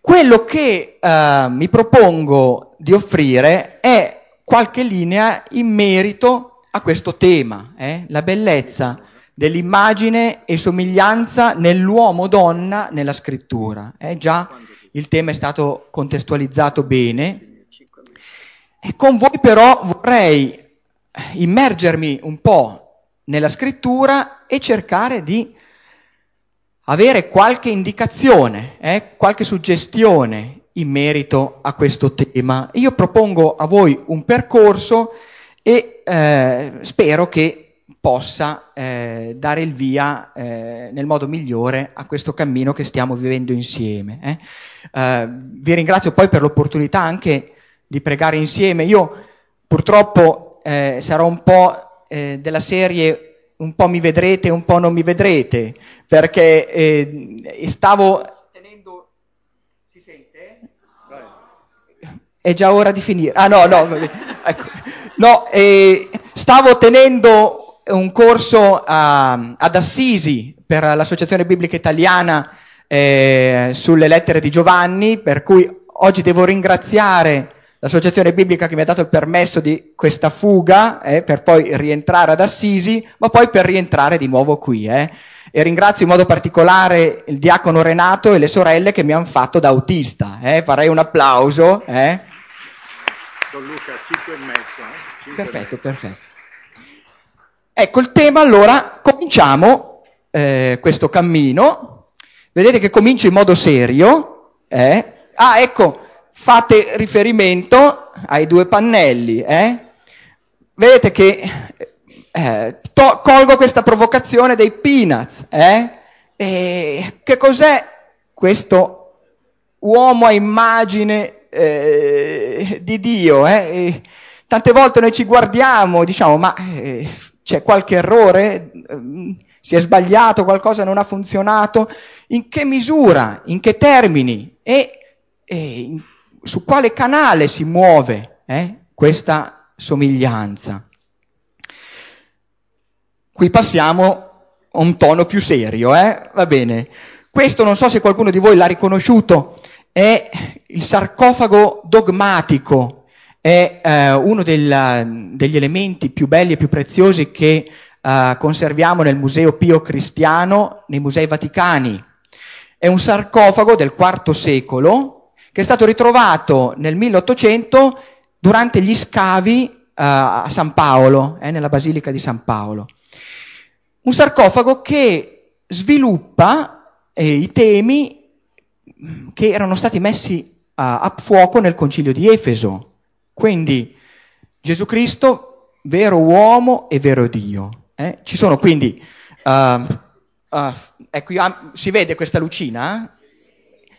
quello che eh, mi propongo di offrire è qualche linea in merito a questo tema, eh? la bellezza dell'immagine e somiglianza nell'uomo-donna nella scrittura. Eh? Già il tema è stato contestualizzato bene. E con voi però vorrei immergermi un po' nella scrittura e cercare di avere qualche indicazione, eh, qualche suggestione in merito a questo tema. Io propongo a voi un percorso e eh, spero che possa eh, dare il via eh, nel modo migliore a questo cammino che stiamo vivendo insieme. Eh. Eh, vi ringrazio poi per l'opportunità anche di pregare insieme. Io purtroppo sarò un po' della serie un po' mi vedrete, un po' non mi vedrete, perché stavo tenendo... Si sente? È già ora di finire. Ah no, no, ecco. no stavo tenendo un corso a, ad Assisi per l'Associazione Biblica Italiana eh, sulle lettere di Giovanni, per cui oggi devo ringraziare l'Associazione Biblica che mi ha dato il permesso di questa fuga eh, per poi rientrare ad Assisi, ma poi per rientrare di nuovo qui. Eh. E ringrazio in modo particolare il diacono Renato e le sorelle che mi hanno fatto da autista. Eh. Farei un applauso. Eh. Don Luca, 5 e mezzo. Eh? Perfetto, perfetto. Ecco il tema, allora cominciamo eh, questo cammino. Vedete che comincio in modo serio. Eh? Ah, ecco, fate riferimento ai due pannelli. Eh? Vedete che eh, to- colgo questa provocazione dei peanuts. Eh? E che cos'è questo uomo a immagine eh, di Dio? E tante volte noi ci guardiamo e diciamo, ma c'è qualche errore? Ehm, si è sbagliato? Qualcosa non ha funzionato? In che misura? In che termini? E, e su quale canale si muove eh, questa somiglianza? Qui passiamo a un tono più serio, eh? va bene. Questo non so se qualcuno di voi l'ha riconosciuto, è il sarcofago dogmatico è eh, uno del, degli elementi più belli e più preziosi che eh, conserviamo nel Museo Pio Cristiano, nei Musei Vaticani. È un sarcofago del IV secolo che è stato ritrovato nel 1800 durante gli scavi eh, a San Paolo, eh, nella Basilica di San Paolo. Un sarcofago che sviluppa eh, i temi che erano stati messi a, a fuoco nel concilio di Efeso. Quindi Gesù Cristo, vero uomo e vero Dio. Eh? Ci sono quindi, uh, uh, ecco, si vede questa lucina?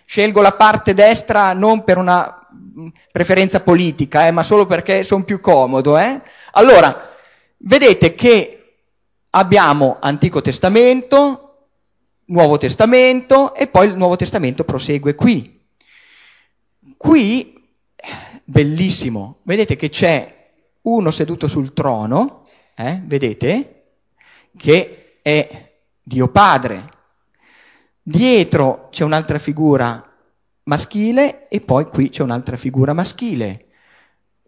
Scelgo la parte destra non per una mm, preferenza politica, eh, ma solo perché sono più comodo. Eh? Allora, vedete che abbiamo Antico Testamento, Nuovo Testamento e poi il Nuovo Testamento prosegue qui. Qui bellissimo. Vedete che c'è uno seduto sul trono, eh? vedete, che è Dio Padre. Dietro c'è un'altra figura maschile e poi qui c'è un'altra figura maschile.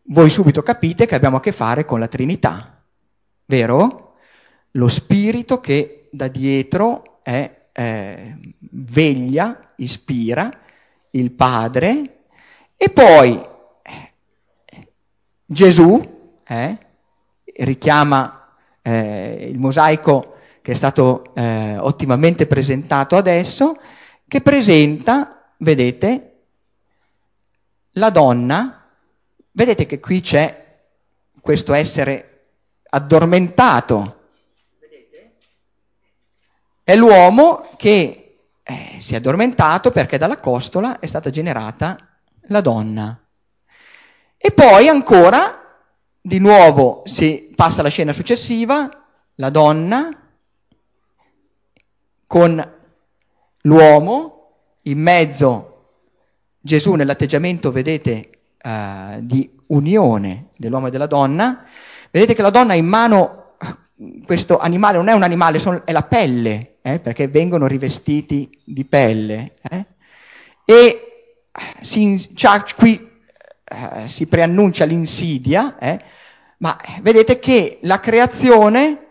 Voi subito capite che abbiamo a che fare con la Trinità, vero? Lo spirito che da dietro è, eh, veglia, ispira, il Padre, e poi Gesù eh, richiama eh, il mosaico che è stato eh, ottimamente presentato adesso, che presenta, vedete, la donna, vedete che qui c'è questo essere addormentato? È l'uomo che eh, si è addormentato perché dalla costola è stata generata la donna. E poi ancora, di nuovo, si passa alla scena successiva, la donna con l'uomo, in mezzo Gesù nell'atteggiamento, vedete, uh, di unione dell'uomo e della donna. Vedete che la donna ha in mano questo animale, non è un animale, è la pelle, eh, perché vengono rivestiti di pelle. Eh? E si, qui eh, si preannuncia l'insidia, eh, ma vedete che la creazione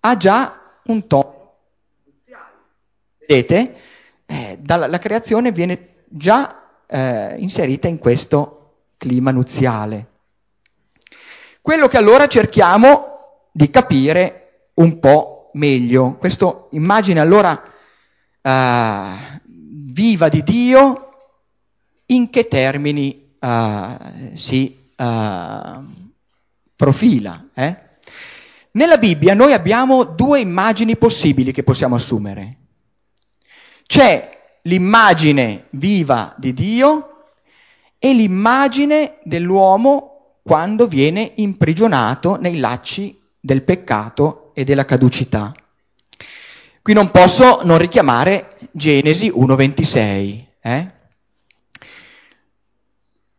ha già un tono iniziale. Vedete? Eh, dalla, la creazione viene già eh, inserita in questo clima nuziale. Quello che allora cerchiamo di capire un po' meglio. Questa immagine allora uh, viva di Dio, in che termini uh, si uh, profila? Eh? Nella Bibbia noi abbiamo due immagini possibili che possiamo assumere. C'è l'immagine viva di Dio e l'immagine dell'uomo quando viene imprigionato nei lacci del peccato e della caducità. Qui non posso non richiamare Genesi 1.26. Eh?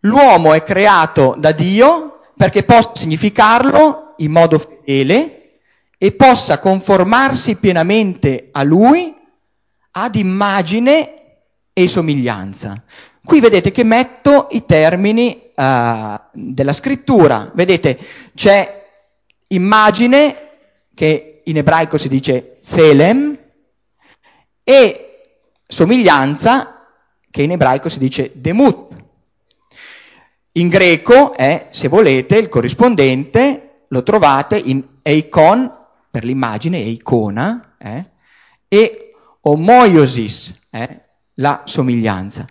L'uomo è creato da Dio perché possa significarlo in modo fedele e possa conformarsi pienamente a Lui ad immagine e somiglianza. Qui vedete che metto i termini uh, della scrittura. Vedete, c'è immagine, che in ebraico si dice Selem, e somiglianza, che in ebraico si dice Demut. In greco è, se volete, il corrispondente, lo trovate in eikon, per l'immagine, eikona, eh, e omoiosis, eh, la somiglianza.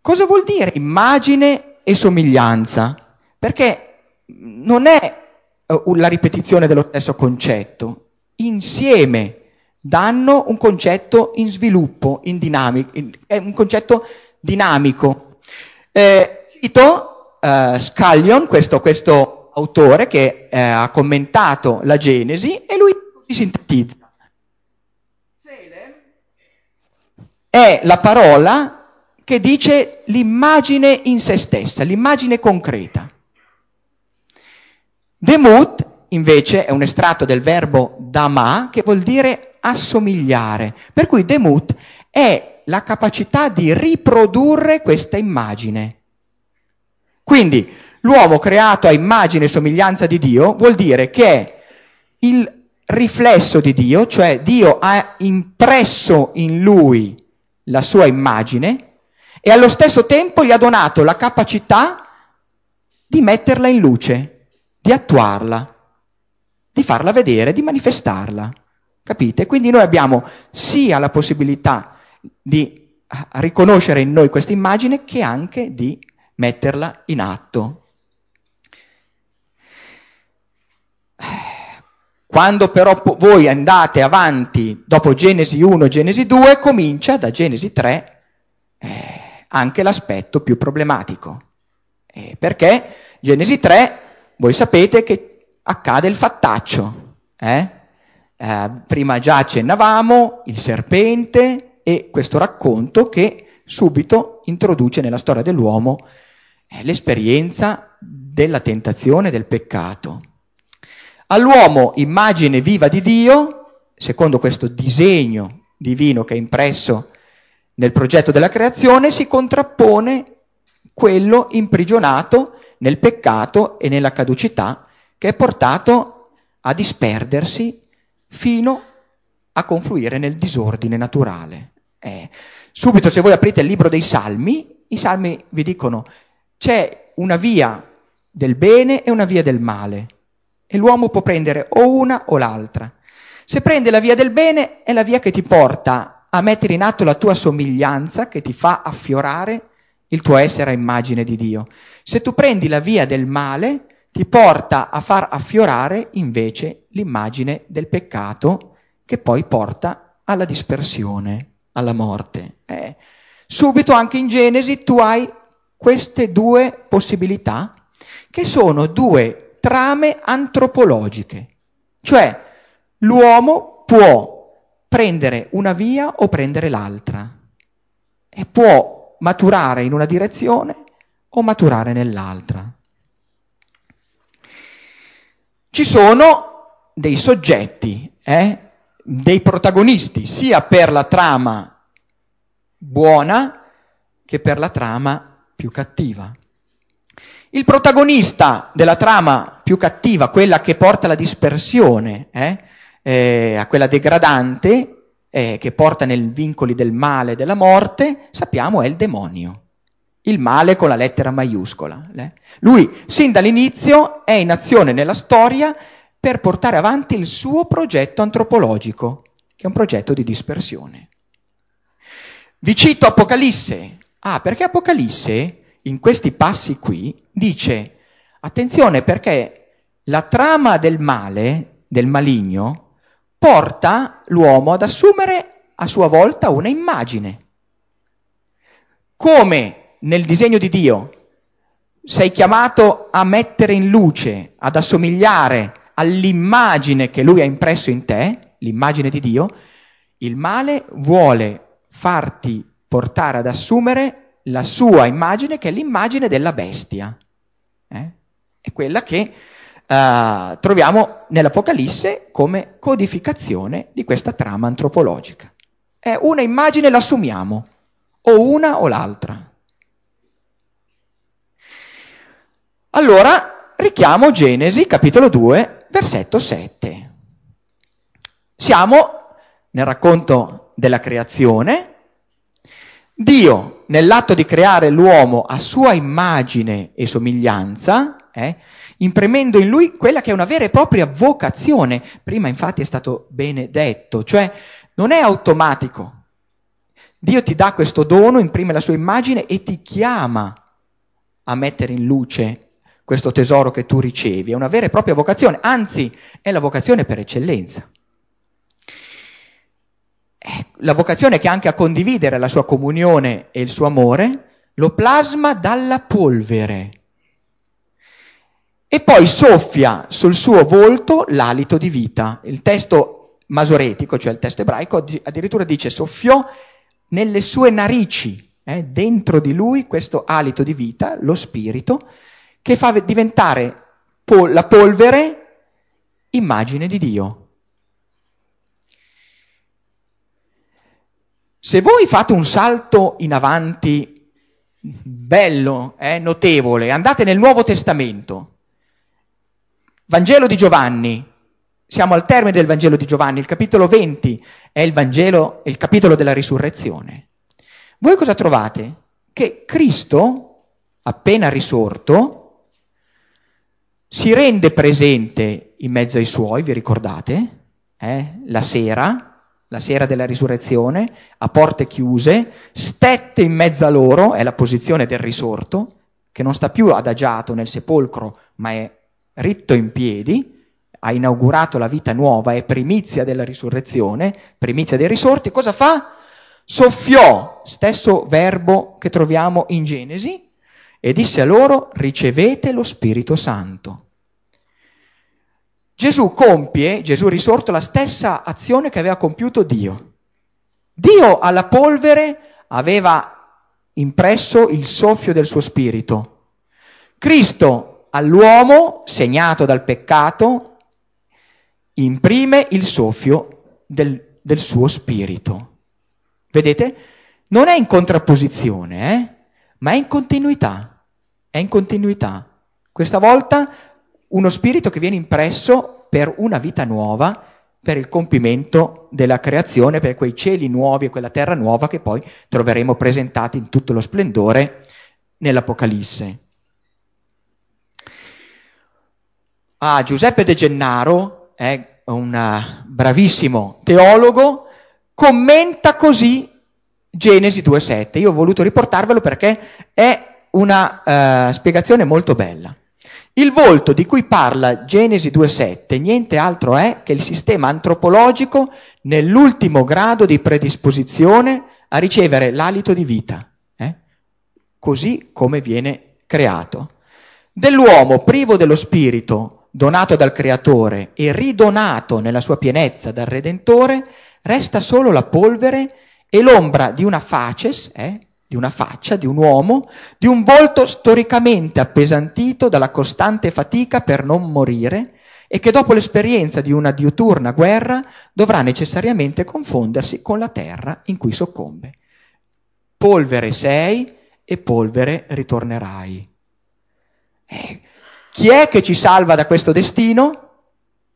Cosa vuol dire immagine e somiglianza? Perché non è eh, la ripetizione dello stesso concetto, insieme danno un concetto in sviluppo, in dinamico, in, è un concetto dinamico. Eh, cito eh, Scaglion, questo, questo, autore che eh, ha commentato la Genesi, e lui si sintetizza. È la parola che dice l'immagine in se stessa, l'immagine concreta. Demut, invece, è un estratto del verbo dama, che vuol dire assomigliare. Per cui demut è la capacità di riprodurre questa immagine. Quindi l'uomo creato a immagine e somiglianza di Dio vuol dire che è il riflesso di Dio, cioè Dio ha impresso in lui la sua immagine e allo stesso tempo gli ha donato la capacità di metterla in luce, di attuarla, di farla vedere, di manifestarla. Capite? Quindi noi abbiamo sia la possibilità di riconoscere in noi questa immagine che anche di metterla in atto. Quando però voi andate avanti dopo Genesi 1 Genesi 2, comincia da Genesi 3 eh, anche l'aspetto più problematico. Eh, perché Genesi 3, voi sapete che accade il fattaccio. Eh? Eh, prima già accennavamo il serpente e questo racconto che subito introduce nella storia dell'uomo eh, l'esperienza della tentazione, del peccato. All'uomo immagine viva di Dio, secondo questo disegno divino che è impresso nel progetto della creazione si contrappone quello imprigionato nel peccato e nella caducità che è portato a disperdersi fino a confluire nel disordine naturale. Eh, subito se voi aprite il libro dei Salmi, i Salmi vi dicono c'è una via del bene e una via del male e l'uomo può prendere o una o l'altra. Se prende la via del bene è la via che ti porta a mettere in atto la tua somiglianza che ti fa affiorare il tuo essere a immagine di Dio. Se tu prendi la via del male, ti porta a far affiorare invece l'immagine del peccato che poi porta alla dispersione, alla morte. Eh, subito anche in Genesi tu hai queste due possibilità che sono due trame antropologiche, cioè l'uomo può prendere una via o prendere l'altra e può maturare in una direzione o maturare nell'altra. Ci sono dei soggetti, eh, dei protagonisti, sia per la trama buona che per la trama più cattiva. Il protagonista della trama più cattiva, quella che porta alla dispersione, eh, eh, a quella degradante, eh, che porta nei vincoli del male e della morte, sappiamo è il demonio. Il male con la lettera maiuscola. Eh. Lui, sin dall'inizio, è in azione nella storia per portare avanti il suo progetto antropologico, che è un progetto di dispersione. Vi cito Apocalisse. Ah, perché Apocalisse in questi passi qui dice, attenzione perché la trama del male, del maligno, porta l'uomo ad assumere a sua volta una immagine. Come nel disegno di Dio sei chiamato a mettere in luce, ad assomigliare all'immagine che lui ha impresso in te, l'immagine di Dio, il male vuole farti portare ad assumere la sua immagine, che è l'immagine della bestia. Eh? È quella che uh, troviamo nell'Apocalisse come codificazione di questa trama antropologica. È una immagine, l'assumiamo, o una o l'altra. Allora, richiamo Genesi, capitolo 2, versetto 7. Siamo nel racconto della creazione, Dio, nell'atto di creare l'uomo a sua immagine e somiglianza, eh, imprimendo in lui quella che è una vera e propria vocazione. Prima infatti è stato bene detto, cioè non è automatico. Dio ti dà questo dono, imprime la sua immagine e ti chiama a mettere in luce questo tesoro che tu ricevi. È una vera e propria vocazione, anzi è la vocazione per eccellenza la vocazione che anche a condividere la sua comunione e il suo amore, lo plasma dalla polvere e poi soffia sul suo volto l'alito di vita. Il testo masoretico, cioè il testo ebraico, addirittura dice soffiò nelle sue narici, eh, dentro di lui questo alito di vita, lo spirito, che fa diventare pol- la polvere immagine di Dio. Se voi fate un salto in avanti bello, eh, notevole, andate nel Nuovo Testamento, Vangelo di Giovanni, siamo al termine del Vangelo di Giovanni, il capitolo 20 è il Vangelo, il capitolo della risurrezione. Voi cosa trovate? Che Cristo, appena risorto, si rende presente in mezzo ai suoi, vi ricordate? Eh? La sera, la sera della risurrezione, a porte chiuse, stette in mezzo a loro, è la posizione del risorto, che non sta più adagiato nel sepolcro, ma è ritto in piedi, ha inaugurato la vita nuova, è primizia della risurrezione, primizia dei risorti, cosa fa? Soffiò, stesso verbo che troviamo in Genesi, e disse a loro, ricevete lo Spirito Santo. Gesù compie, Gesù risorto, la stessa azione che aveva compiuto Dio. Dio alla polvere aveva impresso il soffio del suo spirito. Cristo all'uomo, segnato dal peccato, imprime il soffio del, del suo spirito. Vedete? Non è in contrapposizione, eh? ma è in continuità. È in continuità. Questa volta uno spirito che viene impresso per una vita nuova, per il compimento della creazione, per quei cieli nuovi e quella terra nuova che poi troveremo presentati in tutto lo splendore nell'Apocalisse. Ah, Giuseppe De Gennaro è un bravissimo teologo, commenta così Genesi 2.7. Io ho voluto riportarvelo perché è una uh, spiegazione molto bella. Il volto di cui parla Genesi 2.7 niente altro è che il sistema antropologico nell'ultimo grado di predisposizione a ricevere l'alito di vita, eh? così come viene creato. Dell'uomo privo dello spirito, donato dal Creatore e ridonato nella sua pienezza dal Redentore, resta solo la polvere e l'ombra di una faces, eh? Di una faccia, di un uomo, di un volto storicamente appesantito dalla costante fatica per non morire e che dopo l'esperienza di una diuturna guerra dovrà necessariamente confondersi con la terra in cui soccombe. Polvere sei, e polvere ritornerai. Eh, chi è che ci salva da questo destino?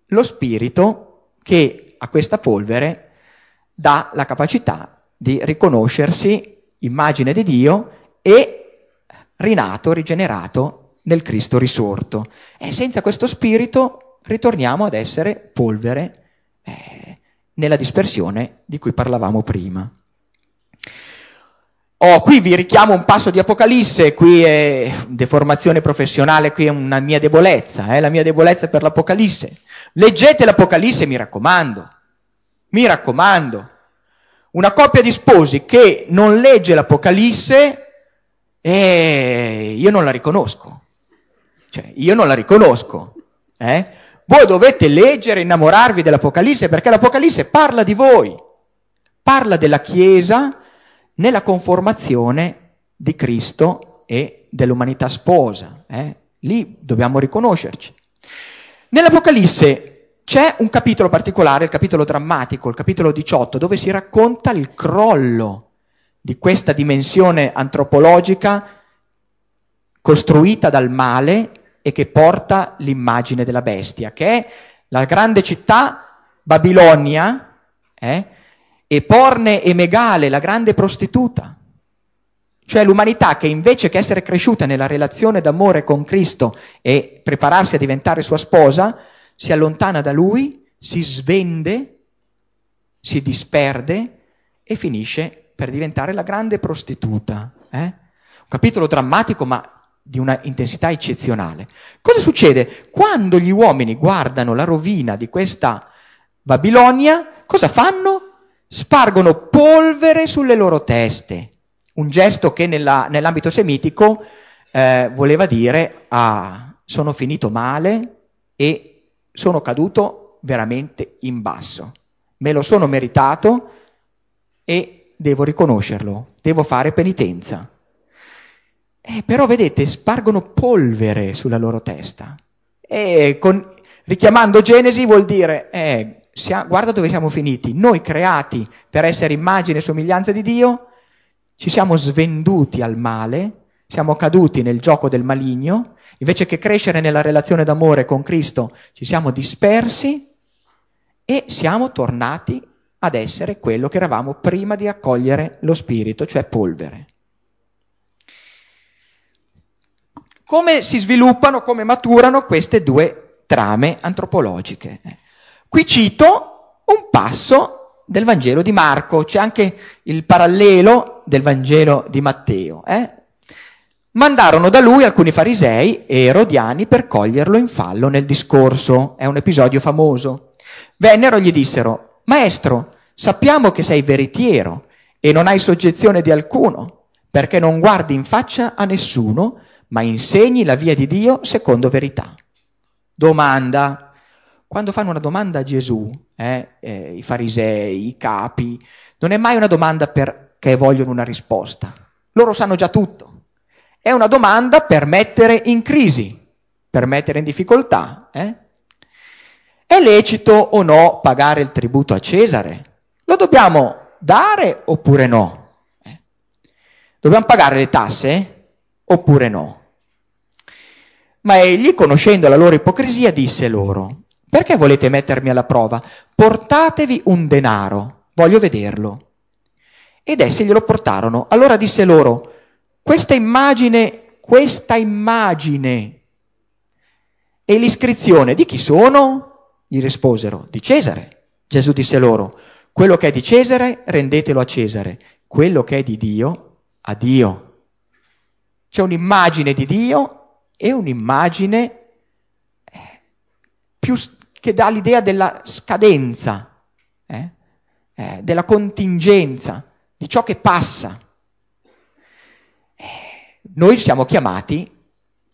Lo Spirito che a questa polvere dà la capacità di riconoscersi immagine di Dio e rinato, rigenerato nel Cristo risorto. E senza questo Spirito ritorniamo ad essere polvere eh, nella dispersione di cui parlavamo prima. Oh, qui vi richiamo un passo di Apocalisse, qui è deformazione professionale, qui è una mia debolezza, eh, la mia debolezza per l'Apocalisse. Leggete l'Apocalisse, mi raccomando, mi raccomando. Una coppia di sposi che non legge l'Apocalisse, eh, io non la riconosco. Cioè, io non la riconosco. Eh? Voi dovete leggere, innamorarvi dell'Apocalisse, perché l'Apocalisse parla di voi, parla della Chiesa, nella conformazione di Cristo e dell'umanità sposa. Eh? Lì dobbiamo riconoscerci. Nell'Apocalisse c'è un capitolo particolare, il capitolo drammatico, il capitolo 18, dove si racconta il crollo di questa dimensione antropologica costruita dal male e che porta l'immagine della bestia, che è la grande città Babilonia, eh, e Porne e Megale, la grande prostituta. Cioè l'umanità che invece che essere cresciuta nella relazione d'amore con Cristo e prepararsi a diventare sua sposa, si allontana da lui, si svende, si disperde e finisce per diventare la grande prostituta. Eh? Un capitolo drammatico ma di una intensità eccezionale. Cosa succede? Quando gli uomini guardano la rovina di questa Babilonia, cosa fanno? spargono polvere sulle loro teste, un gesto che nella, nell'ambito semitico eh, voleva dire ah, sono finito male e sono caduto veramente in basso, me lo sono meritato e devo riconoscerlo, devo fare penitenza. Eh, però vedete, spargono polvere sulla loro testa. E con, richiamando Genesi vuol dire, eh, siamo, guarda dove siamo finiti. Noi creati per essere immagine e somiglianza di Dio, ci siamo svenduti al male, siamo caduti nel gioco del maligno, invece che crescere nella relazione d'amore con Cristo, ci siamo dispersi e siamo tornati ad essere quello che eravamo prima di accogliere lo Spirito, cioè polvere. Come si sviluppano, come maturano queste due trame antropologiche? Qui cito un passo del Vangelo di Marco, c'è anche il parallelo del Vangelo di Matteo. Eh? Mandarono da lui alcuni farisei e erodiani per coglierlo in fallo nel discorso, è un episodio famoso. Vennero e gli dissero, Maestro, sappiamo che sei veritiero e non hai soggezione di alcuno, perché non guardi in faccia a nessuno, ma insegni la via di Dio secondo verità. Domanda, quando fanno una domanda a Gesù, eh, eh, i farisei, i capi, non è mai una domanda perché vogliono una risposta. Loro sanno già tutto. È una domanda per mettere in crisi, per mettere in difficoltà. Eh? È lecito o no pagare il tributo a Cesare? Lo dobbiamo dare oppure no? Eh? Dobbiamo pagare le tasse oppure no? Ma egli, conoscendo la loro ipocrisia, disse loro, perché volete mettermi alla prova? Portatevi un denaro, voglio vederlo. Ed essi glielo portarono. Allora disse loro, questa immagine, questa immagine e l'iscrizione di chi sono? Gli risposero, di Cesare. Gesù disse loro, quello che è di Cesare rendetelo a Cesare, quello che è di Dio a Dio. C'è un'immagine di Dio e un'immagine più, che dà l'idea della scadenza, eh? Eh, della contingenza, di ciò che passa. Noi siamo chiamati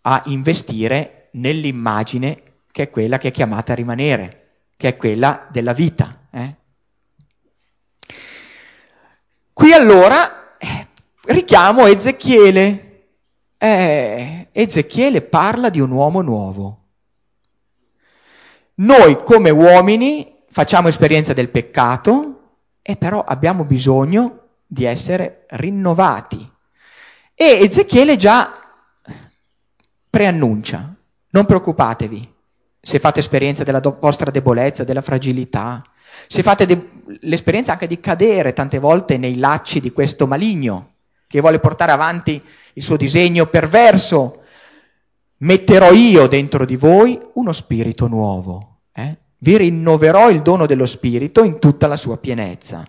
a investire nell'immagine che è quella che è chiamata a rimanere, che è quella della vita. Eh. Qui allora eh, richiamo Ezechiele. Eh, Ezechiele parla di un uomo nuovo. Noi come uomini facciamo esperienza del peccato e però abbiamo bisogno di essere rinnovati. E Ezechiele già preannuncia, non preoccupatevi se fate esperienza della do- vostra debolezza, della fragilità, se fate de- l'esperienza anche di cadere tante volte nei lacci di questo maligno che vuole portare avanti il suo disegno perverso, metterò io dentro di voi uno spirito nuovo. Eh? Vi rinnoverò il dono dello spirito in tutta la sua pienezza.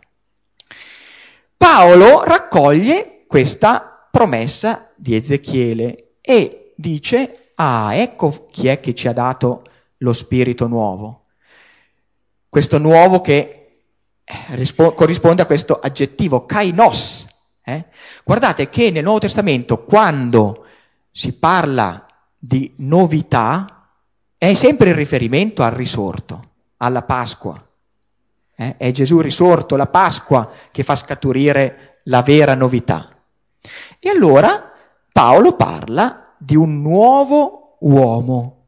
Paolo raccoglie questa promessa di Ezechiele e dice, ah, ecco chi è che ci ha dato lo spirito nuovo. Questo nuovo che eh, rispo- corrisponde a questo aggettivo, kainos. Eh? Guardate che nel Nuovo Testamento, quando si parla di novità, è sempre il riferimento al risorto, alla Pasqua. Eh? È Gesù risorto, la Pasqua, che fa scaturire la vera novità. E allora Paolo parla di un nuovo uomo,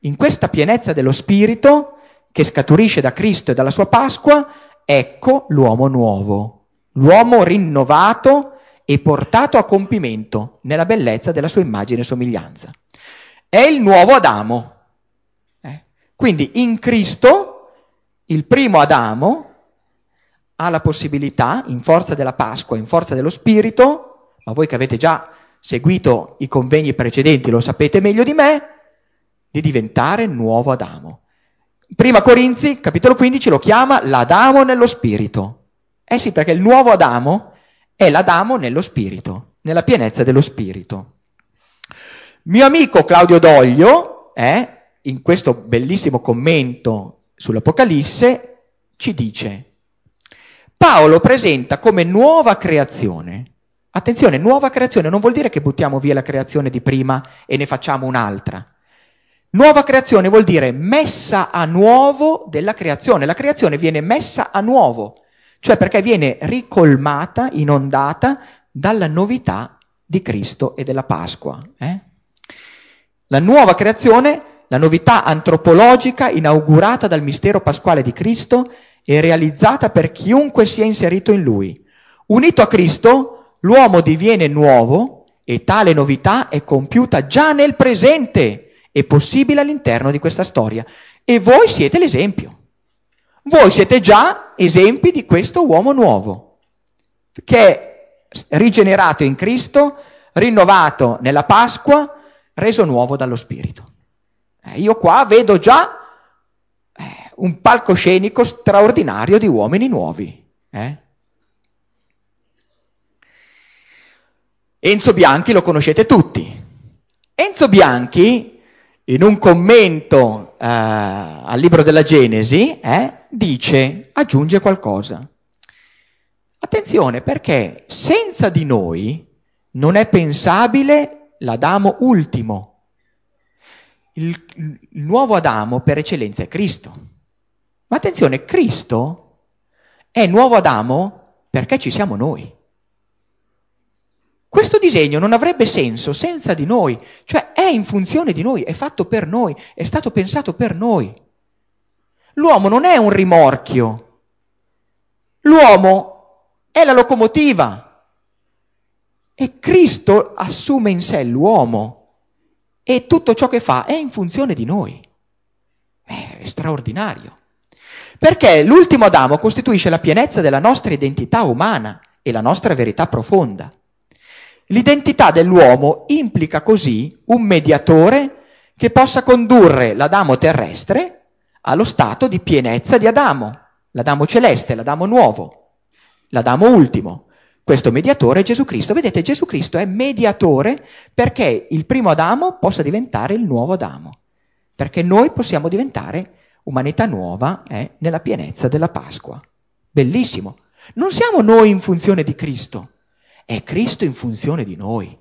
in questa pienezza dello Spirito che scaturisce da Cristo e dalla sua Pasqua, ecco l'uomo nuovo, l'uomo rinnovato e portato a compimento nella bellezza della sua immagine e somiglianza. È il nuovo Adamo. Eh? Quindi in Cristo il primo Adamo ha la possibilità, in forza della Pasqua, in forza dello Spirito, ma voi che avete già seguito i convegni precedenti lo sapete meglio di me, di diventare nuovo Adamo. Prima Corinzi, capitolo 15, lo chiama l'Adamo nello spirito. Eh sì, perché il nuovo Adamo è l'Adamo nello spirito, nella pienezza dello spirito. Mio amico Claudio Doglio, eh, in questo bellissimo commento sull'Apocalisse, ci dice, Paolo presenta come nuova creazione, attenzione, nuova creazione non vuol dire che buttiamo via la creazione di prima e ne facciamo un'altra. Nuova creazione vuol dire messa a nuovo della creazione. La creazione viene messa a nuovo, cioè perché viene ricolmata, inondata dalla novità di Cristo e della Pasqua. Eh? La nuova creazione, la novità antropologica inaugurata dal mistero pasquale di Cristo e realizzata per chiunque sia inserito in lui. Unito a Cristo, l'uomo diviene nuovo e tale novità è compiuta già nel presente è possibile all'interno di questa storia. E voi siete l'esempio. Voi siete già esempi di questo uomo nuovo, che è rigenerato in Cristo, rinnovato nella Pasqua, reso nuovo dallo Spirito. Eh, io qua vedo già eh, un palcoscenico straordinario di uomini nuovi. Eh? Enzo Bianchi lo conoscete tutti. Enzo Bianchi in un commento eh, al libro della Genesi, eh, dice, aggiunge qualcosa. Attenzione perché senza di noi non è pensabile l'Adamo ultimo. Il, il nuovo Adamo per eccellenza è Cristo. Ma attenzione, Cristo è nuovo Adamo perché ci siamo noi. Questo disegno non avrebbe senso senza di noi, cioè è in funzione di noi, è fatto per noi, è stato pensato per noi. L'uomo non è un rimorchio, l'uomo è la locomotiva e Cristo assume in sé l'uomo e tutto ciò che fa è in funzione di noi. È straordinario. Perché l'ultimo Adamo costituisce la pienezza della nostra identità umana e la nostra verità profonda. L'identità dell'uomo implica così un mediatore che possa condurre l'Adamo terrestre allo stato di pienezza di Adamo, l'Adamo celeste, l'Adamo nuovo, l'Adamo ultimo. Questo mediatore è Gesù Cristo. Vedete, Gesù Cristo è mediatore perché il primo Adamo possa diventare il nuovo Adamo, perché noi possiamo diventare umanità nuova eh, nella pienezza della Pasqua. Bellissimo. Non siamo noi in funzione di Cristo, è Cristo in funzione di noi.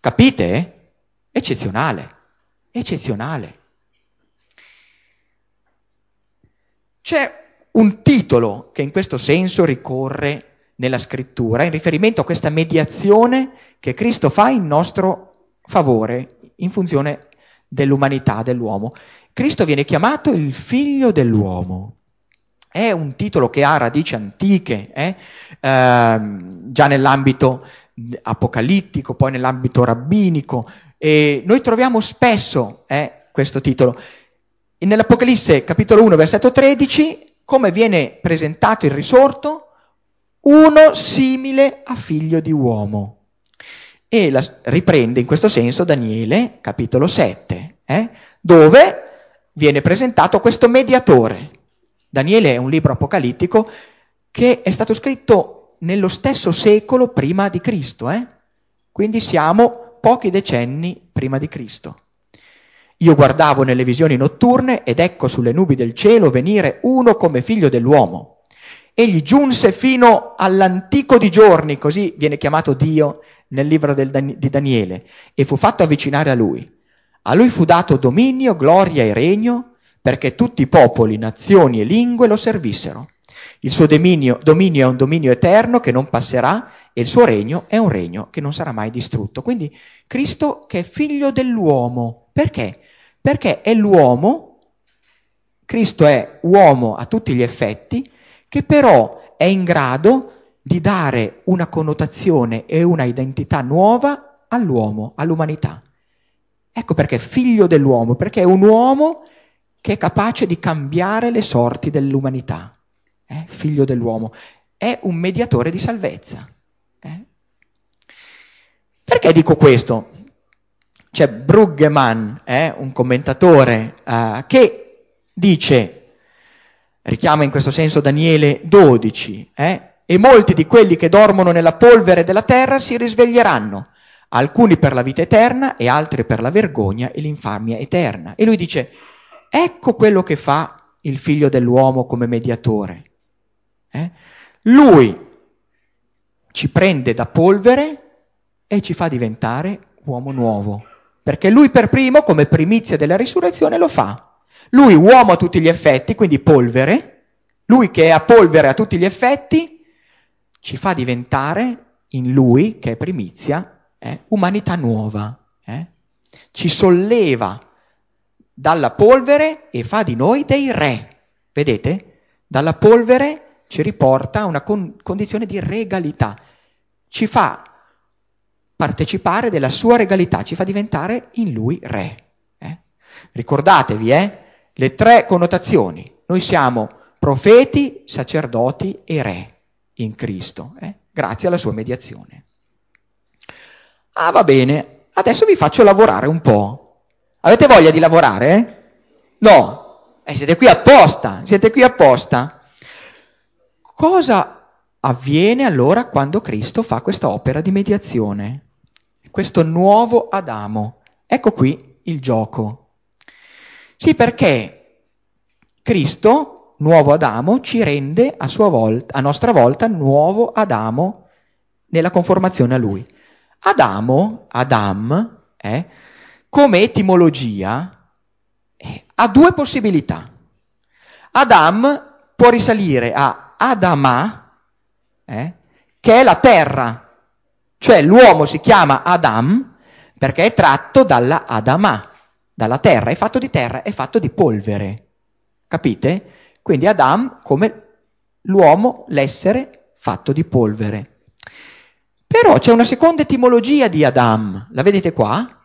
Capite? Eccezionale, eccezionale. C'è un titolo che in questo senso ricorre nella scrittura in riferimento a questa mediazione che Cristo fa in nostro favore in funzione dell'umanità dell'uomo. Cristo viene chiamato il figlio dell'uomo. È un titolo che ha radici antiche, eh? eh, già nell'ambito apocalittico, poi nell'ambito rabbinico. E noi troviamo spesso eh, questo titolo. E nell'Apocalisse capitolo 1, versetto 13, come viene presentato il risorto? Uno simile a figlio di uomo. E la, riprende in questo senso Daniele, capitolo 7, eh, dove viene presentato questo mediatore. Daniele è un libro apocalittico che è stato scritto nello stesso secolo prima di Cristo, eh? quindi siamo pochi decenni prima di Cristo. Io guardavo nelle visioni notturne ed ecco sulle nubi del cielo venire uno come figlio dell'uomo. Egli giunse fino all'antico di giorni, così viene chiamato Dio nel libro Dan- di Daniele, e fu fatto avvicinare a lui. A lui fu dato dominio, gloria e regno, perché tutti i popoli, nazioni e lingue lo servissero. Il suo dominio, dominio, è un dominio eterno che non passerà e il suo regno è un regno che non sarà mai distrutto. Quindi Cristo che è figlio dell'uomo. Perché? Perché è l'uomo, Cristo è uomo a tutti gli effetti, che però è in grado di dare una connotazione e una identità nuova all'uomo, all'umanità. Ecco perché è figlio dell'uomo, perché è un uomo che è capace di cambiare le sorti dell'umanità eh, figlio dell'uomo, è un mediatore di salvezza. Eh? Perché dico questo? C'è Bruggemann, eh, un commentatore, eh, che dice, richiama in questo senso Daniele 12, eh, e molti di quelli che dormono nella polvere della terra si risveglieranno, alcuni per la vita eterna e altri per la vergogna e l'infamia eterna. E lui dice, ecco quello che fa il figlio dell'uomo come mediatore. Eh? Lui ci prende da polvere e ci fa diventare uomo nuovo, perché lui per primo, come primizia della risurrezione, lo fa. Lui, uomo a tutti gli effetti, quindi polvere, lui che è a polvere a tutti gli effetti, ci fa diventare in lui, che è primizia, eh, umanità nuova. Eh? Ci solleva dalla polvere e fa di noi dei re. Vedete? Dalla polvere ci riporta a una con- condizione di regalità, ci fa partecipare della sua regalità, ci fa diventare in lui re. Eh? Ricordatevi, eh, le tre connotazioni. Noi siamo profeti, sacerdoti e re in Cristo, eh? grazie alla sua mediazione. Ah, va bene, adesso vi faccio lavorare un po'. Avete voglia di lavorare? No, eh, siete qui apposta, siete qui apposta. Cosa avviene allora quando Cristo fa questa opera di mediazione? Questo nuovo Adamo. Ecco qui il gioco. Sì, perché Cristo, nuovo Adamo, ci rende a, volta, a nostra volta nuovo Adamo nella conformazione a lui. Adamo, Adam, eh, come etimologia, eh, ha due possibilità. Adam può risalire a Adama, eh, che è la terra. Cioè l'uomo si chiama Adam perché è tratto dalla Adama, dalla terra, è fatto di terra, è fatto di polvere. Capite? Quindi Adam come l'uomo, l'essere fatto di polvere. Però c'è una seconda etimologia di Adam, la vedete qua?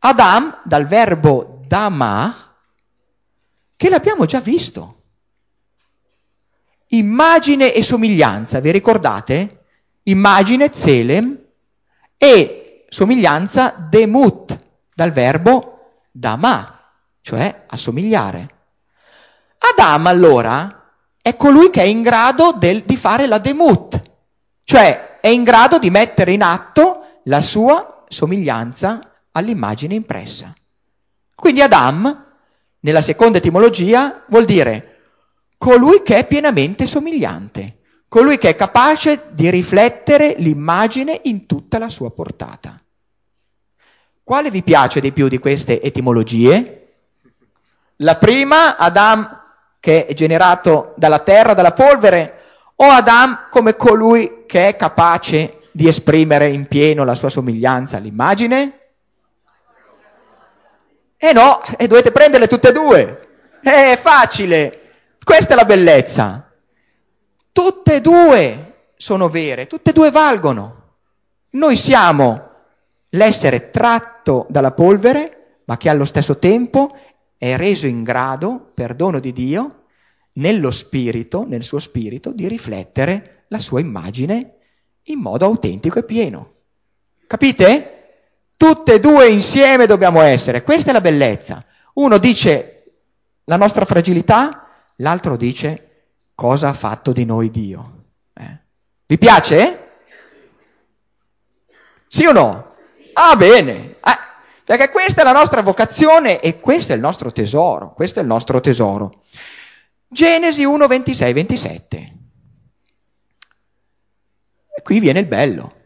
Adam dal verbo dama, che l'abbiamo già visto immagine e somiglianza, vi ricordate? Immagine, zelem, e somiglianza, demut, dal verbo dama, cioè assomigliare. Adam allora è colui che è in grado del, di fare la demut, cioè è in grado di mettere in atto la sua somiglianza all'immagine impressa. Quindi Adam, nella seconda etimologia, vuol dire colui che è pienamente somigliante, colui che è capace di riflettere l'immagine in tutta la sua portata. Quale vi piace di più di queste etimologie? La prima, Adam che è generato dalla terra, dalla polvere, o Adam come colui che è capace di esprimere in pieno la sua somiglianza all'immagine? Eh no, e dovete prenderle tutte e due. È facile. Questa è la bellezza. Tutte e due sono vere, tutte e due valgono. Noi siamo l'essere tratto dalla polvere, ma che allo stesso tempo è reso in grado, per dono di Dio, nello spirito, nel suo spirito, di riflettere la sua immagine in modo autentico e pieno. Capite? Tutte e due insieme dobbiamo essere. Questa è la bellezza. Uno dice la nostra fragilità, l'altro dice cosa ha fatto di noi Dio. Eh? Vi piace? Sì o no? Ah, bene. Eh, perché questa è la nostra vocazione e questo è il nostro tesoro. Questo è il nostro tesoro. Genesi 1, 26, 27. E qui viene il bello.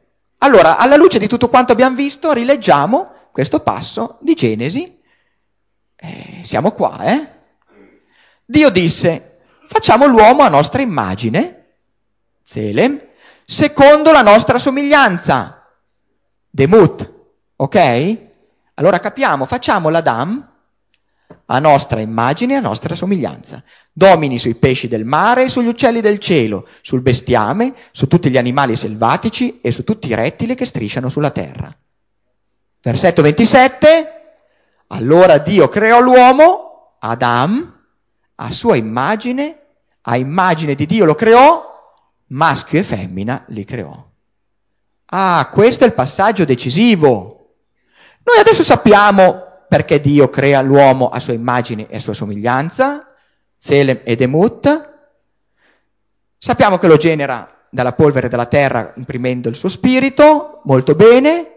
Allora, alla luce di tutto quanto abbiamo visto, rileggiamo questo passo di Genesi. Eh, siamo qua, eh? Dio disse, facciamo l'uomo a nostra immagine, Zelem, secondo la nostra somiglianza, Demut, ok? Allora capiamo, facciamo l'Adam a nostra immagine e a nostra somiglianza. Domini sui pesci del mare e sugli uccelli del cielo, sul bestiame, su tutti gli animali selvatici e su tutti i rettili che strisciano sulla terra. Versetto 27. Allora Dio creò l'uomo, Adam, a sua immagine, a immagine di Dio lo creò, maschio e femmina li creò. Ah, questo è il passaggio decisivo. Noi adesso sappiamo perché Dio crea l'uomo a sua immagine e a sua somiglianza, Zelem ed Emut. Sappiamo che lo genera dalla polvere della terra imprimendo il suo spirito, molto bene.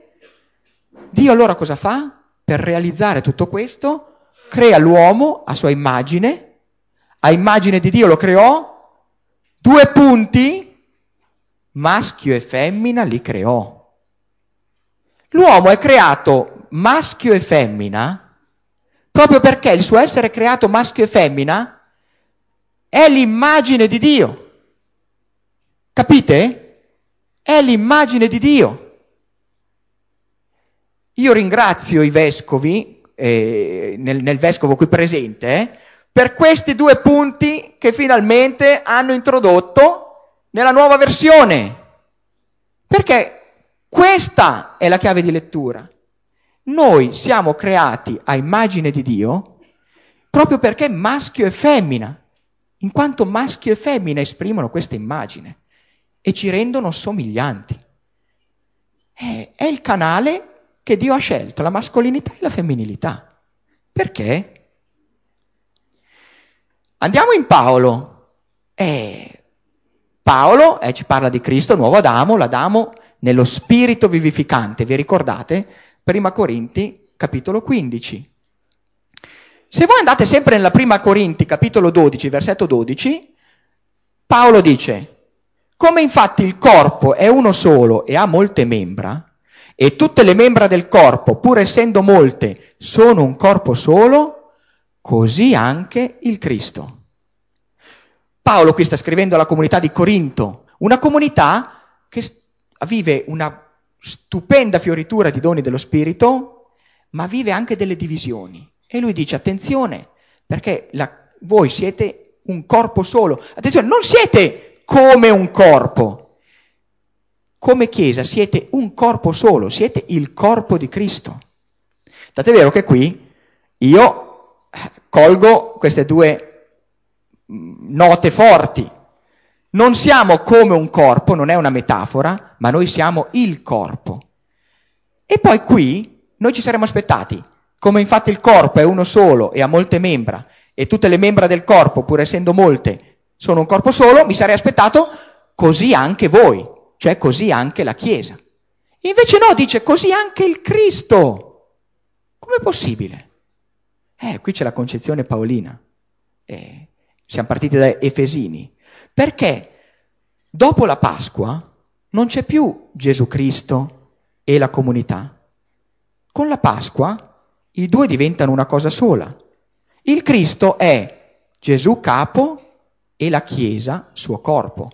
Dio allora cosa fa? Per realizzare tutto questo, crea l'uomo a sua immagine, a immagine di Dio lo creò, due punti, maschio e femmina li creò. L'uomo è creato maschio e femmina proprio perché il suo essere creato maschio e femmina è l'immagine di Dio. Capite? È l'immagine di Dio. Io ringrazio i vescovi, eh, nel, nel, vescovo qui presente, eh, per questi due punti che finalmente hanno introdotto nella nuova versione. Perché questa è la chiave di lettura. Noi siamo creati a immagine di Dio proprio perché maschio e femmina, in quanto maschio e femmina esprimono questa immagine e ci rendono somiglianti. È, è il canale che Dio ha scelto, la mascolinità e la femminilità. Perché? Andiamo in Paolo. Eh, Paolo eh, ci parla di Cristo, nuovo Adamo, l'Adamo nello spirito vivificante. Vi ricordate? Prima Corinti, capitolo 15. Se voi andate sempre nella prima Corinti, capitolo 12, versetto 12, Paolo dice, come infatti il corpo è uno solo e ha molte membra, e tutte le membra del corpo, pur essendo molte, sono un corpo solo, così anche il Cristo. Paolo qui sta scrivendo alla comunità di Corinto, una comunità che vive una stupenda fioritura di doni dello Spirito, ma vive anche delle divisioni. E lui dice, attenzione, perché la, voi siete un corpo solo. Attenzione, non siete come un corpo. Come Chiesa siete un corpo solo, siete il corpo di Cristo. Tant'è vero che qui io colgo queste due mm, note forti. Non siamo come un corpo, non è una metafora, ma noi siamo il corpo. E poi qui noi ci saremmo aspettati, come infatti il corpo è uno solo e ha molte membra, e tutte le membra del corpo, pur essendo molte, sono un corpo solo, mi sarei aspettato così anche voi, cioè così anche la Chiesa. Invece no, dice così anche il Cristo. Com'è possibile? Eh, qui c'è la concezione paolina. Eh, siamo partiti da Efesini. Perché dopo la Pasqua non c'è più Gesù Cristo e la comunità. Con la Pasqua i due diventano una cosa sola. Il Cristo è Gesù capo e la Chiesa suo corpo.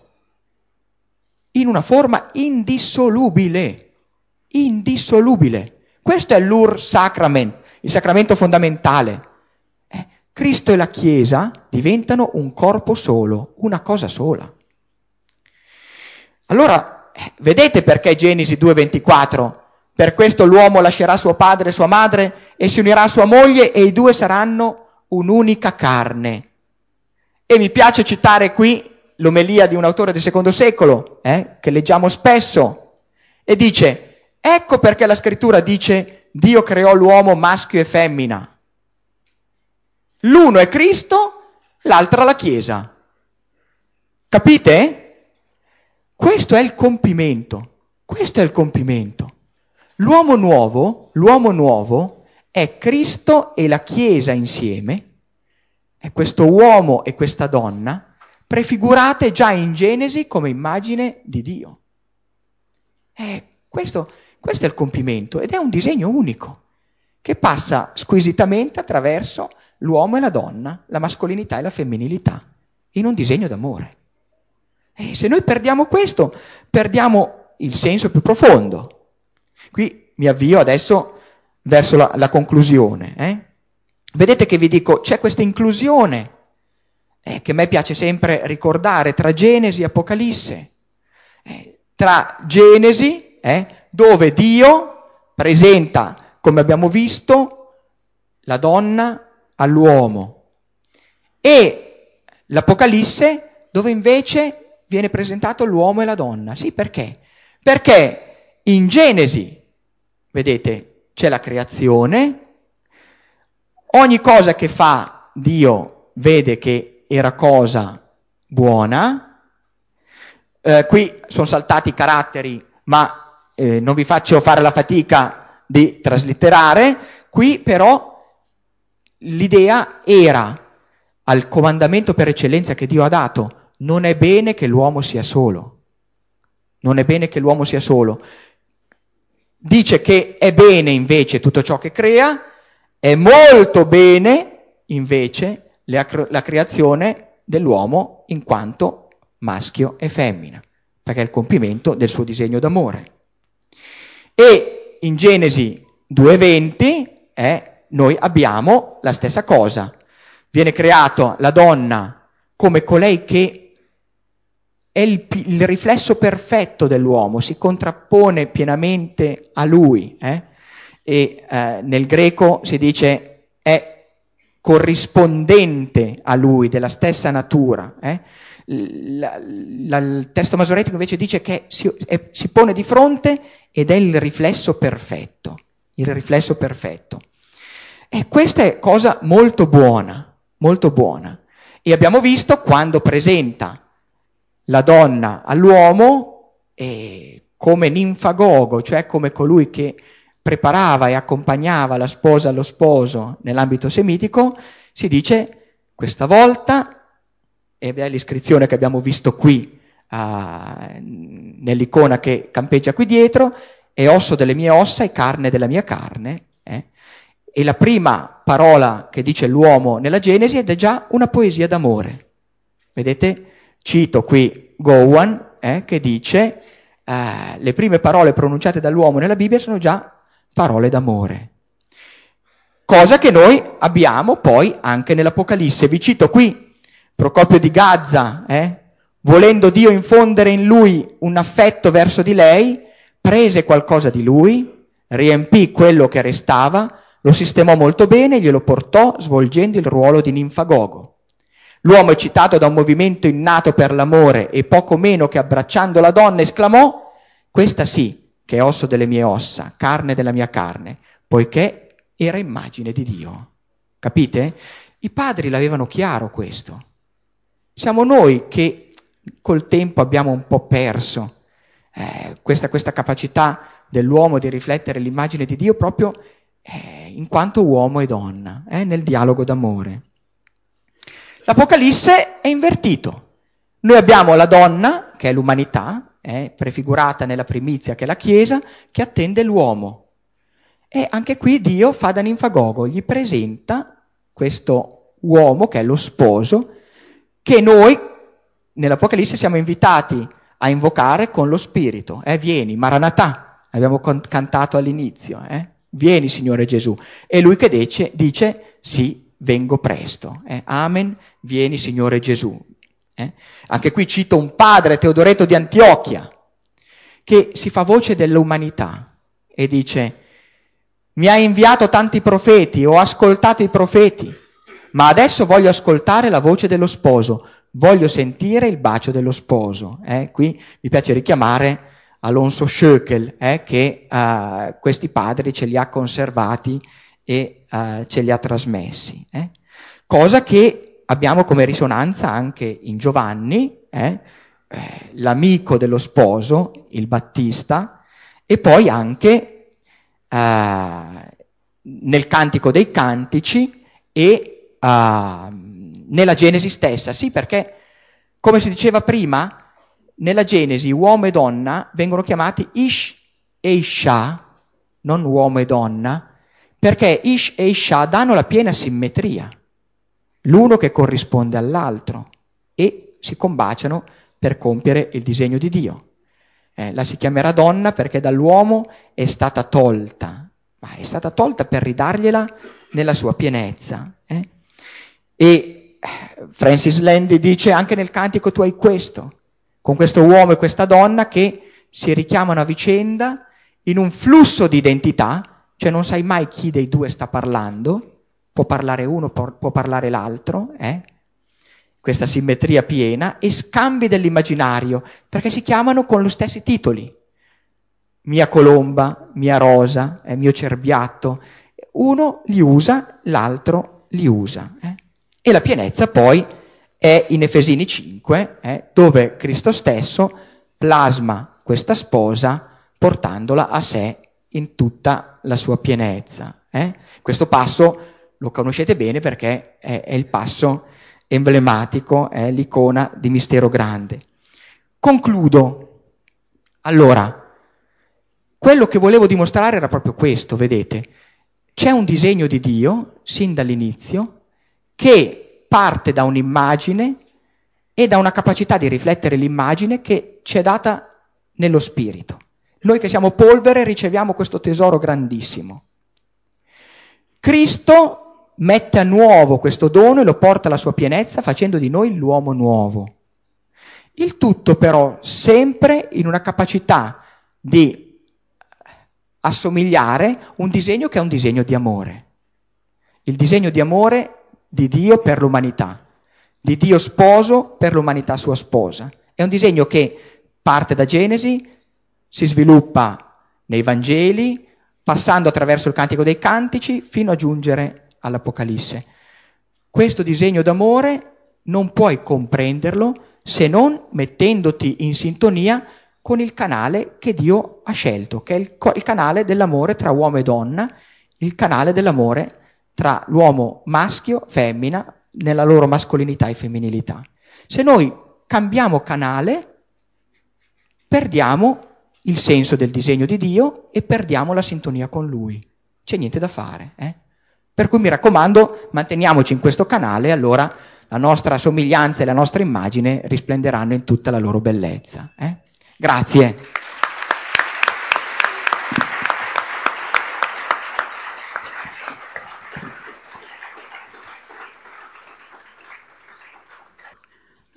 In una forma indissolubile. Indissolubile. Questo è l'Ur Sacrament, il sacramento fondamentale. Cristo e la Chiesa diventano un corpo solo, una cosa sola. Allora, eh, vedete perché Genesi 2:24? Per questo l'uomo lascerà suo padre e sua madre e si unirà a sua moglie e i due saranno un'unica carne. E mi piace citare qui l'omelia di un autore del secondo secolo, eh, che leggiamo spesso, e dice, ecco perché la scrittura dice Dio creò l'uomo maschio e femmina. L'uno è Cristo, l'altra la Chiesa. Capite? Questo è il compimento. Questo è il compimento. L'uomo nuovo, l'uomo nuovo è Cristo e la Chiesa insieme, è questo uomo e questa donna, prefigurate già in Genesi come immagine di Dio. Eh, questo, questo è il compimento ed è un disegno unico che passa squisitamente attraverso l'uomo e la donna, la mascolinità e la femminilità, in un disegno d'amore. E se noi perdiamo questo, perdiamo il senso più profondo. Qui mi avvio adesso verso la, la conclusione. Eh? Vedete che vi dico, c'è questa inclusione eh, che a me piace sempre ricordare tra Genesi e Apocalisse. Eh, tra Genesi, eh, dove Dio presenta, come abbiamo visto, la donna all'uomo, e l'Apocalisse, dove invece viene presentato l'uomo e la donna. Sì, perché? Perché in Genesi, vedete, c'è la creazione, ogni cosa che fa Dio vede che era cosa buona, eh, qui sono saltati i caratteri, ma eh, non vi faccio fare la fatica di traslitterare, qui però l'idea era al comandamento per eccellenza che Dio ha dato, non è bene che l'uomo sia solo. Non è bene che l'uomo sia solo. Dice che è bene invece tutto ciò che crea, è molto bene invece la, la creazione dell'uomo in quanto maschio e femmina, perché è il compimento del suo disegno d'amore. E in Genesi 2.20 eh, noi abbiamo la stessa cosa. Viene creata la donna come colei che è il, il, riflesso perfetto dell'uomo, si contrappone pienamente a lui. Eh? E eh, nel greco si dice è corrispondente a lui, della stessa natura. Eh? La, la, il testo masoretico invece dice che si, è, si pone di fronte ed è il riflesso perfetto. Il riflesso perfetto. E questa è cosa molto buona, molto buona. E abbiamo visto quando presenta la donna all'uomo eh, come ninfagogo, cioè come colui che preparava e accompagnava la sposa allo sposo nell'ambito semitico, si dice questa volta, e è l'iscrizione che abbiamo visto qui uh, nell'icona che campeggia qui dietro, è osso delle mie ossa e carne della mia carne. E la prima parola che dice l'uomo nella Genesi è già una poesia d'amore. Vedete? Cito qui Gowan eh, che dice eh, le prime parole pronunciate dall'uomo nella Bibbia sono già parole d'amore. Cosa che noi abbiamo poi anche nell'Apocalisse. Vi cito qui Procopio di Gazza, eh, volendo Dio infondere in lui un affetto verso di lei, prese qualcosa di lui, riempì quello che restava, lo sistemò molto bene e glielo portò svolgendo il ruolo di ninfagogo. L'uomo eccitato da un movimento innato per l'amore e poco meno che abbracciando la donna esclamò, questa sì, che è osso delle mie ossa, carne della mia carne, poiché era immagine di Dio. Capite? I padri l'avevano chiaro questo. Siamo noi che col tempo abbiamo un po' perso eh, questa, questa, capacità dell'uomo di riflettere l'immagine di Dio proprio eh, in quanto uomo e donna, eh, nel dialogo d'amore. L'Apocalisse è invertito. Noi abbiamo la donna, che è l'umanità, eh, prefigurata nella primizia che è la Chiesa, che attende l'uomo. E anche qui Dio fa da ninfagogo, gli presenta questo uomo, che è lo sposo, che noi nell'Apocalisse siamo invitati a invocare con lo Spirito. Eh, vieni, Maranatà, abbiamo cantato all'inizio. Eh? Vieni, Signore Gesù. E lui che dice, dice sì, vengo presto. Eh? Amen, vieni Signore Gesù. Eh? Anche qui cito un padre, Teodoreto di Antiochia, che si fa voce dell'umanità e dice mi ha inviato tanti profeti, ho ascoltato i profeti, ma adesso voglio ascoltare la voce dello sposo, voglio sentire il bacio dello sposo. Eh? Qui mi piace richiamare Alonso Schöckel, eh, che uh, questi padri ce li ha conservati e uh, ce li ha trasmessi. Eh? Cosa che abbiamo come risonanza anche in Giovanni, eh, eh, l'amico dello sposo, il Battista, e poi anche nel Cantico dei Cantici e nella Genesi stessa. Sì, perché, come si diceva prima, nella Genesi uomo e donna vengono chiamati Ish e Isha, non uomo e donna, perché Ish e Isha danno la piena simmetria, l'uno che corrisponde all'altro e si combaciano per compiere il disegno di Dio. Eh, la si chiamerà donna perché dall'uomo è stata tolta, ma è stata tolta per ridargliela nella sua pienezza. Eh? E eh, Francis Landy dice anche nel cantico tu hai questo, con questo uomo e questa donna che si richiamano a vicenda in un flusso di identità, cioè non sai mai chi dei due sta parlando, può parlare uno, può parlare l'altro, eh? questa simmetria piena, e scambi dell'immaginario, perché si chiamano con gli stessi titoli. Mia colomba, mia rosa, eh, mio cerbiatto. Uno li usa, l'altro li usa. Eh? E la pienezza poi è in Efesini 5, eh, dove Cristo stesso plasma questa sposa portandola a sé in tutta la sua pienezza. Eh. Questo passo lo conoscete bene perché è, è il passo emblematico, è l'icona di mistero grande. Concludo. Allora, quello che volevo dimostrare era proprio questo, vedete. C'è un disegno di Dio, sin dall'inizio, che parte da un'immagine e da una capacità di riflettere l'immagine che ci è data nello spirito. Noi che siamo polvere riceviamo questo tesoro grandissimo. Cristo mette a nuovo questo dono e lo porta alla sua pienezza facendo di noi l'uomo nuovo. Il tutto però sempre in una capacità di assomigliare un disegno che è un disegno di amore. Il disegno di amore di Dio per l'umanità, di Dio sposo per l'umanità sua sposa. È un disegno che parte da Genesi, si sviluppa nei Vangeli, passando attraverso il Cantico dei Cantici fino a giungere all'Apocalisse. Questo disegno d'amore non puoi comprenderlo se non mettendoti in sintonia con il canale che Dio ha scelto, che è il, il canale dell'amore tra uomo e donna, il canale dell'amore tra l'uomo maschio, femmina, nella loro mascolinità e femminilità. Se noi cambiamo canale, perdiamo il senso del disegno di Dio e perdiamo la sintonia con Lui. C'è niente da fare. Eh? Per cui mi raccomando, manteniamoci in questo canale, allora la nostra somiglianza e la nostra immagine risplenderanno in tutta la loro bellezza. Eh? Grazie.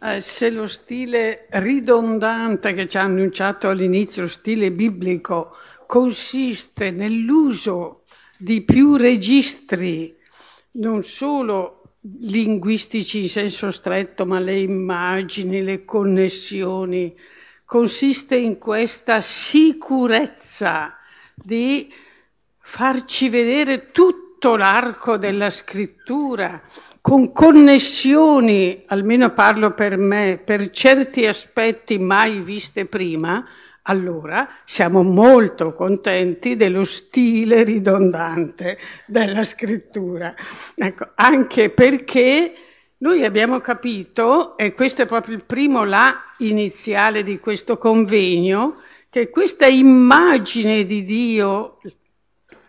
Eh, se lo stile ridondante che ci ha annunciato all'inizio, lo stile biblico, consiste nell'uso di più registri, non solo linguistici in senso stretto, ma le immagini, le connessioni, consiste in questa sicurezza di farci vedere tutto l'arco della scrittura, con connessioni, almeno parlo per me, per certi aspetti mai viste prima, allora siamo molto contenti dello stile ridondante della scrittura. Ecco, anche perché noi abbiamo capito, e questo è proprio il primo là iniziale di questo convegno, che questa immagine di Dio,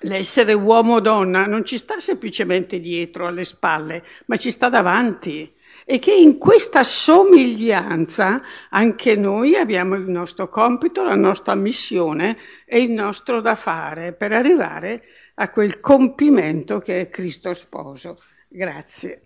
l'essere uomo o donna non ci sta semplicemente dietro, alle spalle, ma ci sta davanti. E che in questa somiglianza anche noi abbiamo il nostro compito, la nostra missione e il nostro da fare per arrivare a quel compimento che è Cristo sposo. Grazie.